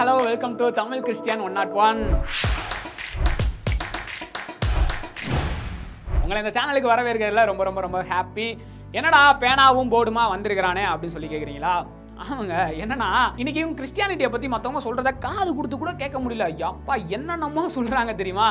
Hello welcome to Tamil Christian one not one உங்களை இந்த சேனலுக்கு வரவேற்கிறதுல ரொம்ப ரொம்ப ரொம்ப ஹாப்பி என்னடா பேனாவும் போர்டுமா வந்திருக்கிறானே அப்படின்னு சொல்லி கேட்குறீங்களா ஆமாங்க. என்னன்னா இன்னைக்கு இவங்க கிறிஸ்டியானிட்டியை பற்றி மற்றவங்க சொல்கிறத காது கொடுத்து கூட கேட்க முடியல. அப்பா என்னென்னமோ சொல்கிறாங்க தெரியுமா?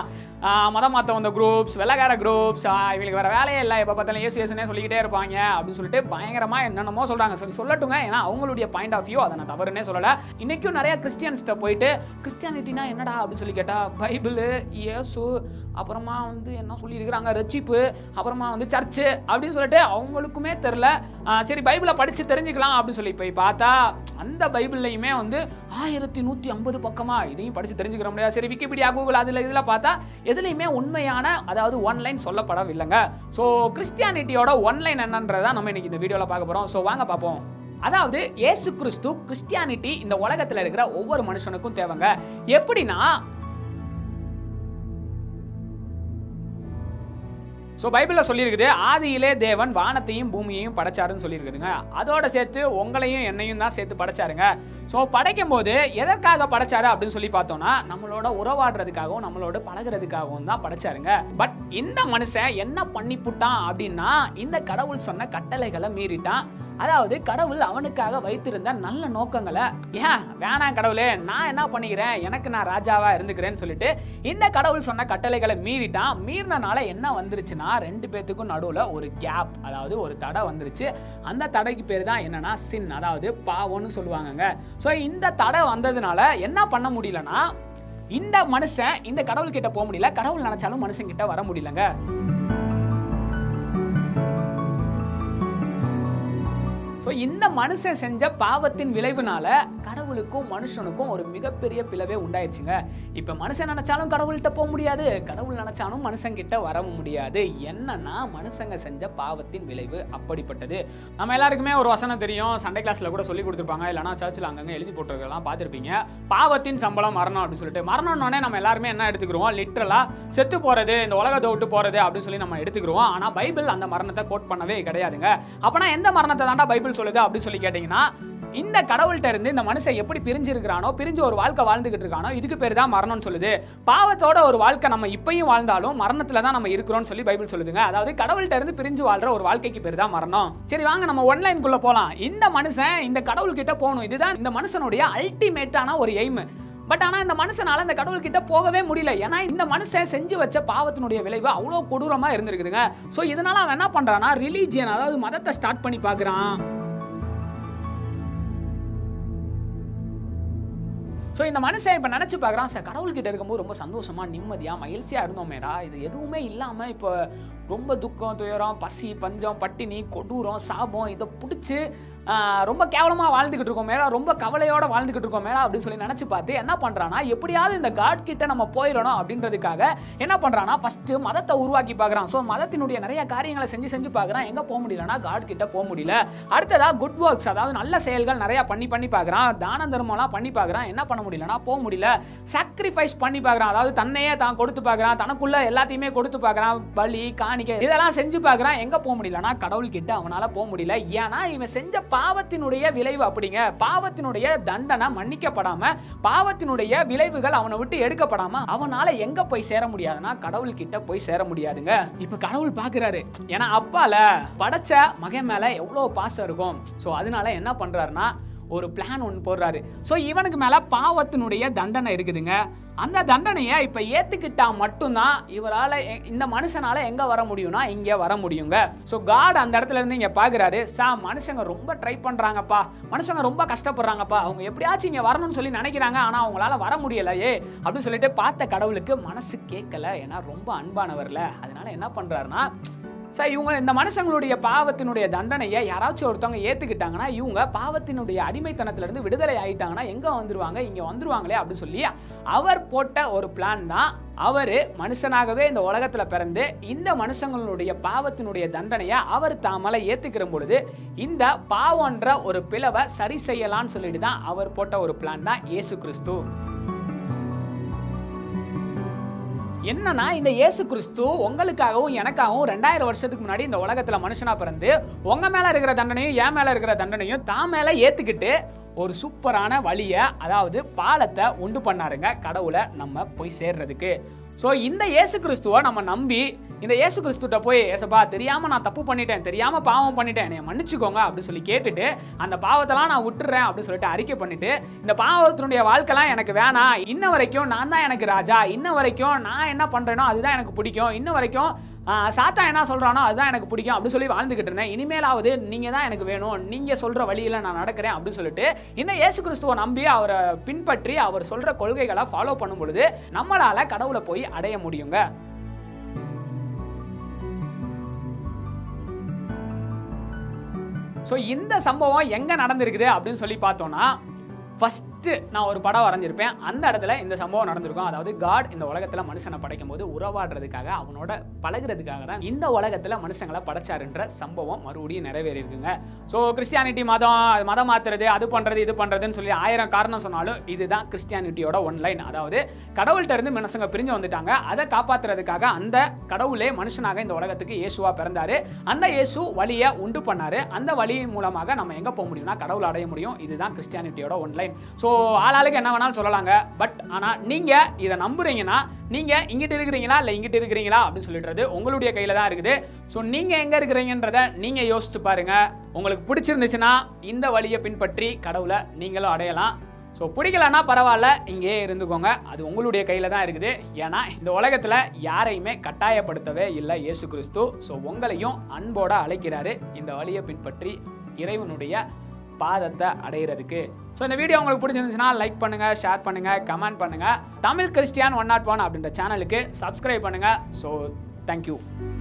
மதம் மாற்ற வந்த குரூப்ஸ் வெள்ளக்கார குரூப்ஸ் இவங்களுக்கு வேற வேலையே இல்லை. எப்போ பார்த்தாலும் ஏசு ஏசுனே சொல்லிக்கிட்டே இருப்பாங்க அப்படின்னு சொல்லிட்டு பயங்கரமாக என்னென்னமோ சொல்கிறாங்க சொல்லி சொல்லட்டுங்க. ஏன்னா அவங்களுடைய பாயிண்ட் ஆஃப் வியூ அதை நான் தவறுனே சொல்லலை. இன்னைக்கும் நிறைய கிறிஸ்டியன்ஸ்கிட்ட போயிட்டு கிறிஸ்டியானிட்டினா என்னடா அப்படின்னு சொல்லி கேட்டால் பைபிள் இயேசு அப்புறமா வந்து என்ன சொல்லியிருக்கிறாங்க ரட்சிப்பு அப்புறமா வந்து சர்ச்சு அப்படின்னு சொல்லிட்டு அவங்களுக்குமே தெரில சரி பைபிளை படித்து தெரிஞ்சுக்கலாம் அப்படின்னு சொல்லி போய் பார்த்தா அந்த பைபிள்லையுமே வந்து ஆயிரத்தி நூற்றி ஐம்பது பக்கமாக இதையும் படித்து தெரிஞ்சுக்கிற முடியாது. சரி விக்கிபீடியா கூகுள் அதில் இதில் பார்த்தா எதுலையுமே உண்மையான அதாவது ஒன்லைன் சொல்லப்படவில்லைங்க. ஸோ கிறிஸ்டியானிட்டியோட ஒன்லைன் என்னன்றதான் நம்ம இன்னைக்கு இந்த வீடியோவில் பார்க்க போகிறோம் ஸோ வாங்க பார்ப்போம். அதாவது இயேசு கிறிஸ்து கிறிஸ்டியானிட்டி இந்த உலகத்தில் இருக்கிற ஒவ்வொரு மனுஷனுக்கும் தேவைங்க. எப்படின்னா ஸோ பைபிளில் சொல்லியிருக்குது ஆதியிலே தேவன் வானத்தையும் பூமியையும் படைச்சாருன்னு சொல்லியிருக்குதுங்க. அதோட சேர்த்து உங்களையும் என்னையும் தான் சேர்த்து படைச்சாருங்க. ஸோ படைக்கும் போது எதற்காக படைச்சாரு அப்படின்னு சொல்லி பார்த்தோம்னா நம்மளோட உறவாடுறதுக்காகவும் நம்மளோட பழகுறதுக்காகவும் தான் படைச்சாருங்க. பட் இந்த மனுஷன் என்ன பண்ணி புட்டான் அப்படின்னா இந்த கடவுள் சொன்ன கட்டளைகளை மீறிட்டான். அதாவது கடவுள் அவனுக்காக வைத்திருந்த நல்ல நோக்கங்களை ஏன் வேணாம் கடவுளே நான் என்ன பண்ணிக்கிறேன்? எனக்கு நான் ராஜாவா இருந்துக்கிறேன்னு சொல்லிட்டு இந்த கடவுள் சொன்ன கட்டளைகளை மீறிட்டான். மீறினால என்ன வந்துருச்சுன்னா ரெண்டு பேத்துக்கும் நடுவில் ஒரு கேப் அதாவது ஒரு தடை வந்துருச்சு. அந்த தடைக்கு பேர் தான் என்னன்னா சின் அதாவது பாவம்னு சொல்லுவாங்கங்க. ஸோ இந்த தடை வந்ததுனால என்ன பண்ண முடியலன்னா இந்த மனுஷன் இந்த கடவுள் கிட்ட போக முடியல. கடவுள் நினைச்சாலும் மனுஷன் கிட்ட வர முடியலங்க. ஸோ இந்த மனுஷன் செஞ்ச பாவத்தின் விளைவுனால கடவுளுக்கும் மனுஷனுக்கும் ஒரு மிகப்பெரிய பிளவே உண்டாயிடுச்சுங்க இப்போ மனுஷன் நினச்சாலும் கடவுள்கிட்ட போக முடியாது கடவுள் நினைச்சாலும் மனுஷங்கிட்ட வரவும் முடியாது. என்னன்னா மனுஷங்க செஞ்ச பாவத்தின் விளைவு அப்படிப்பட்டது. நம்ம எல்லாருக்குமே ஒரு வசனம் தெரியும். சண்டே கிளாஸ்ல கூட சொல்லி கொடுத்துருப்பாங்க. இல்லைனா சர்ச்சில் அங்கங்கே எழுதி போட்டிருக்கலாம் பார்த்துருப்பீங்க. பாவத்தின் சம்பளம் மரணம் அப்படின்னு சொல்லிட்டு. மரணம்னோடனே நம்ம எல்லாருமே என்ன எடுத்துக்கிறோம் லிட்ரலா செத்து போறது இந்த உலகத்தை விட்டு போறது அப்படின்னு சொல்லி நம்ம எடுத்துக்கிறோம் ஆனால் பைபிள் அந்த மரணத்தை கோட் பண்ணவே கிடையாதுங்க. அப்பனா எந்த மரணத்தை தாண்டா பைபிள் சொல்லுது அப்படின்னு சொல்லி கேட்டிங்கன்னா இந்த கடவுள்கிட்ட இருந்து இந்த மனுஷன் எப்படி பிரிஞ்சிருக்கிறானோ பிரிஞ்சு ஒரு வாழ்க்கை வாழ்ந்துகிட்டு இருக்கானோ இதுக்கு பேர் தான் மரணம்னு சொல்லுது. பாவத்தோட ஒரு வாழ்க்கை நம்ம இப்பயும் வாழ்ந்தாலும் மரணத்துல தான் நம்ம இருக்கிறோம்னு சொல்லி பைபிள் சொல்லுதுங்க. அதாவது கடவுள்கிட்ட இருந்து பிரிஞ்சு வாழ்ற ஒரு வாழ்க்கைக்கு பேர் தான் மரணம். சரி வாங்க நம்ம ஒன்லைனுக்குள்ள போலாம். இந்த மனுஷன் இந்த கடவுள் கிட்ட போகணும். இதுதான் இந்த மனுஷனுடைய அல்டிமேட்டான ஒரு எய்ம் பட் ஆனால் இந்த மனுஷனால இந்த கடவுள் கிட்ட போகவே முடியல. ஏன்னா இந்த மனுஷன் செஞ்சு வச்ச பாவத்தினுடைய விளைவு அவ்வளோ கொடூரமாக இருந்திருக்குதுங்க. ஸோ இதனால அவன் என்ன பண்ணுறான்னா ரிலீஜியன் அதாவது மதத்தை ஸ்டார்ட் பண்ணி பார்க்குறான். ஸோ இந்த மனுஷன் இப்போ நினச்சி பார்க்குறான் சார் கடவுள்கிட்ட இருக்கும்போது ரொம்ப சந்தோஷமா நிம்மதியாக மகிழ்ச்சியாக இருந்தோமேடா. இது எதுவுமே இல்லாமல் இப்போ ரொம்ப துக்கம் துயரம் பசி பஞ்சம் பட்டினி கொடூரம் சாபம் இதை பிடிச்சி ரொம்ப கேவலமாக வாழ்ந்துக்கிட்டு இருக்கோம் மேடா ரொம்ப கவலையோட வாழ்ந்துக்கிட்டு இருக்கோம் மேடா அப்படின்னு சொல்லி நினச்சி பார்த்து என்ன பண்ணுறான்னா எப்படியாவது இந்த காட் கிட்ட நம்ம போயிடணும் அப்படின்றதுக்காக என்ன பண்ணுறான்னா ஃபஸ்ட்டு மதத்தை உருவாக்கி பார்க்குறான். ஸோ மதத்தினுடைய நிறைய காரியங்களை செஞ்சு செஞ்சு பார்க்குறான். எங்கே போக முடியலன்னா காட் கிட்ட போக முடியல. அடுத்ததாக குட் ஒர்க்ஸ் அதாவது நல்ல செயல்கள் நிறையா பண்ணி பண்ணி பார்க்குறான். தான தர்மம்லாம் பண்ணி பார்க்குறான். என்ன பண்ண முடியலன்னா போக முடியல. சாக்ரிஃபைஸ் பண்ணி பார்க்குறான். அதாவது தன்னையே தான் கொடுத்து பார்க்குறான். தனக்குள்ள எல்லாத்தையுமே கொடுத்து பார்க்குறான். பலி காணிக்கை இதெல்லாம் செஞ்சு பார்க்குறான். எங்கே போக முடியலன்னா கடவுள்கிட்ட அவனால் போக முடியல. ஏன்னா இவன் செஞ்ச பாவத்தினுடைய விளைவு அப்படிங்க. பாவத்தினுடைய தண்டனை மன்னிக்கப்படாம பாவத்தினுடைய விளைவுகள் அவனை விட்டு எடுக்கப்படாம அவனால எங்க போய் சேர முடியாதுன்னா கடவுள் கிட்ட போய் சேர முடியாதுங்க. இப்ப கடவுள் பாக்குறாரு. ஏன்னா அப்பால படைச்ச மகன் மேல எவ்வளவு பாசம் இருக்கும். ஸோ அதனால என்ன பண்றாருன்னா ஒரு பிளான் ஒன்று போடுறாரு. ஸோ இவனுக்கு மேலே பாவத்தினுடைய தண்டனை இருக்குதுங்க. அந்த தண்டனையை இப்போ ஏற்றுக்கிட்டா மட்டும்தான் இவரால் இந்த மனுஷனால் எங்கே வர முடியும்னா இங்கே வர முடியுங்க. ஸோ காட் அந்த இடத்துல இருந்து இங்கே பார்க்குறாரு சா மனுஷங்க ரொம்ப ட்ரை பண்ணுறாங்கப்பா மனுஷங்க ரொம்ப கஷ்டப்படுறாங்கப்பா. அவங்க எப்படியாச்சும் இங்கே வரணும்னு சொல்லி நினைக்கிறாங்க. ஆனால் அவங்களால வர முடியலையே. அப்படின்னு சொல்லிட்டு பார்த்த கடவுளுக்கு மனசு கேட்கல. ஏன்னா ரொம்ப அன்பானவர்ல. அதனால என்ன பண்ணுறாருன்னா சார் இவங்க இந்த மனுஷங்களுடைய பாவத்தினுடைய தண்டனையை யாராச்சும் ஒருத்தவங்க ஏற்றுக்கிட்டாங்கன்னா இவங்க பாவத்தினுடைய அடிமைத்தனத்திலிருந்து விடுதலை ஆகிட்டாங்கன்னா எங்கே வந்துருவாங்க? இங்கே வந்துருவாங்களே அப்படின்னு சொல்லி அவர் போட்ட ஒரு பிளான் தான் அவர் மனுஷனாகவே இந்த உலகத்தில் பிறந்து இந்த மனுஷங்களுடைய பாவத்தினுடைய தண்டனையை அவர் தாமலை ஏற்றுக்கிற பொழுது இந்த பாவன்ற ஒரு பிளவை சரி செய்யலான்னு சொல்லிட்டு தான் அவர் போட்ட ஒரு பிளான் தான் இயேசு கிறிஸ்து. என்னன்னா இந்த இயேசு கிறிஸ்து உங்களுக்காகவும் எனக்காகவும் ரெண்டாயிரம் வருஷத்துக்கு முன்னாடி இந்த உலகத்துல மனுஷனா பிறந்து உங்க மேல இருக்கிற தண்டனையும் என் மேல இருக்கிற தண்டனையும் தான் மேல ஏத்துக்கிட்டு ஒரு சூப்பரான வழியை அதாவது பாலத்தை உண்டு பண்ணாருங்க கடவுளை நம்ம போய் சேர்றதுக்கு. ஸோ இந்த இயேசு கிறிஸ்துவை நம்ம நம்பி இந்த இயேசு கிறிஸ்துட்ட போய் ஏசப்பா தெரியாமல் நான் தப்பு பண்ணிட்டேன் தெரியாமல் பாவம் பண்ணிட்டேன் என்னை மன்னிச்சுக்கோங்க அப்படின்னு சொல்லி கேட்டுட்டு அந்த பாவத்தெல்லாம் நான் விட்டுறேன் அப்படின்னு சொல்லிட்டு அறிக்கை பண்ணிட்டு இந்த பாவத்தினுடைய வாழ்க்கைலாம் எனக்கு வேணாம். இன்ன வரைக்கும் நான் தான் எனக்கு ராஜா. இன்ன வரைக்கும் நான் என்ன பண்ணுறேனோ அதுதான் எனக்கு பிடிக்கும். இன்ன வரைக்கும் சாத்தா என்ன சொல்கிறானோ அதுதான் எனக்கு பிடிக்கும் அப்படின்னு சொல்லி வாழ்ந்துகிட்டு இருந்தேன். இனிமேலாவது நீங்கள் தான் எனக்கு வேணும். நீங்கள் சொல்கிற வழியில் நான் நடக்கிறேன் அப்படின்னு சொல்லிட்டு இந்த இயேசு கிறிஸ்துவை நம்பி அவரை பின்பற்றி அவர் சொல்கிற கொள்கைகளை ஃபாலோ பண்ணும் பொழுது நம்மளால் கடவுளை போய் அடைய முடியுங்க. ஸோ இந்த சம்பவம் எங்கே நடந்திருக்குது அப்படின்னு சொல்லி பார்த்தோம்னா ஃபஸ்ட்டு நான் ஒரு படம் வரைஞ்சிருப்பேன். அந்த இடத்துல இந்த சம்பவம் நடந்திருக்கும். அதாவது காட் இந்த உலகத்தில் மனுஷனை படைக்கும் போது உறவாடுறதுக்காக அவனோட பழகுறதுக்காக தான் இந்த உலகத்தில் மனுஷங்களை படைச்சாருன்ற சம்பவம் மறுபடியும் நிறைவேறியிருக்குங்க. ஸோ கிறிஸ்டியானிட்டி மதம் மதம் மாத்துறது அது பண்ணுறது இது பண்ணுறதுன்னு சொல்லி ஆயிரம் காரணம் சொன்னாலும் இதுதான் கிறிஸ்டியானிட்டியோட ஒன் லைன் அதாவது கடவுள்கிட்ட இருந்து மனுஷங்க பிரிஞ்சு வந்துட்டாங்க. அதை காப்பாற்றுறதுக்காக அந்த கடவுளே மனுஷனாக இந்த உலகத்துக்கு இயேசுவாக பிறந்தாரு. அந்த இயேசு வழியை உண்டு பண்ணாரு. அந்த வழியின் மூலமாக நம்ம எங்கே போக முடியும்னா கடவுள் அடைய முடியும். இதுதான் கிறிஸ்டியானிட்டியோட ஒன் லைன் ஸோ ஆளாளுக்கு என்ன வேணாலும் சொல்லலாங்க. பட் ஆனால் நீங்கள் இதை நம்புறீங்கன்னா நீங்கள் இங்கிட்டு இருக்கிறீங்களா இல்லை இங்கிட்டு இருக்கிறீங்களா அப்படின்னு அப்படின்றது உங்களுடைய கையில தான் இருக்குது. ஸோ நீங்க எங்க இருக்கிறீங்கன்றத நீங்க யோசிச்சு பாருங்க. உங்களுக்கு பிடிச்சிருந்துச்சுன்னா இந்த வழியை பின்பற்றி கடவுளை நீங்களும் அடையலாம். ஸோ பிடிக்கலன்னா பரவாயில்ல இங்கேயே இருந்துக்கோங்க. அது உங்களுடைய கையில் தான் இருக்குது. ஏன்னா இந்த உலகத்தில் யாரையுமே கட்டாயப்படுத்தவே இல்லை இயேசு கிறிஸ்து. ஸோ உங்களையும் அன்போட அழைக்கிறாரு. இந்த வழியை பின்பற்றி இறைவனுடைய பாதத்தை அடையிறதுக்கு. ஸோ இந்த வீடியோ உங்களுக்கு பிடிச்சிருந்துச்சுன்னா லைக் பண்ணுங்கள் ஷேர் பண்ணுங்கள் கமெண்ட் பண்ணுங்கள் Tamil Christian one not one அப்படின்ற சேனலுக்கு சப்ஸ்கிரைப் பண்ணுங்கள் ஸோ Thank you.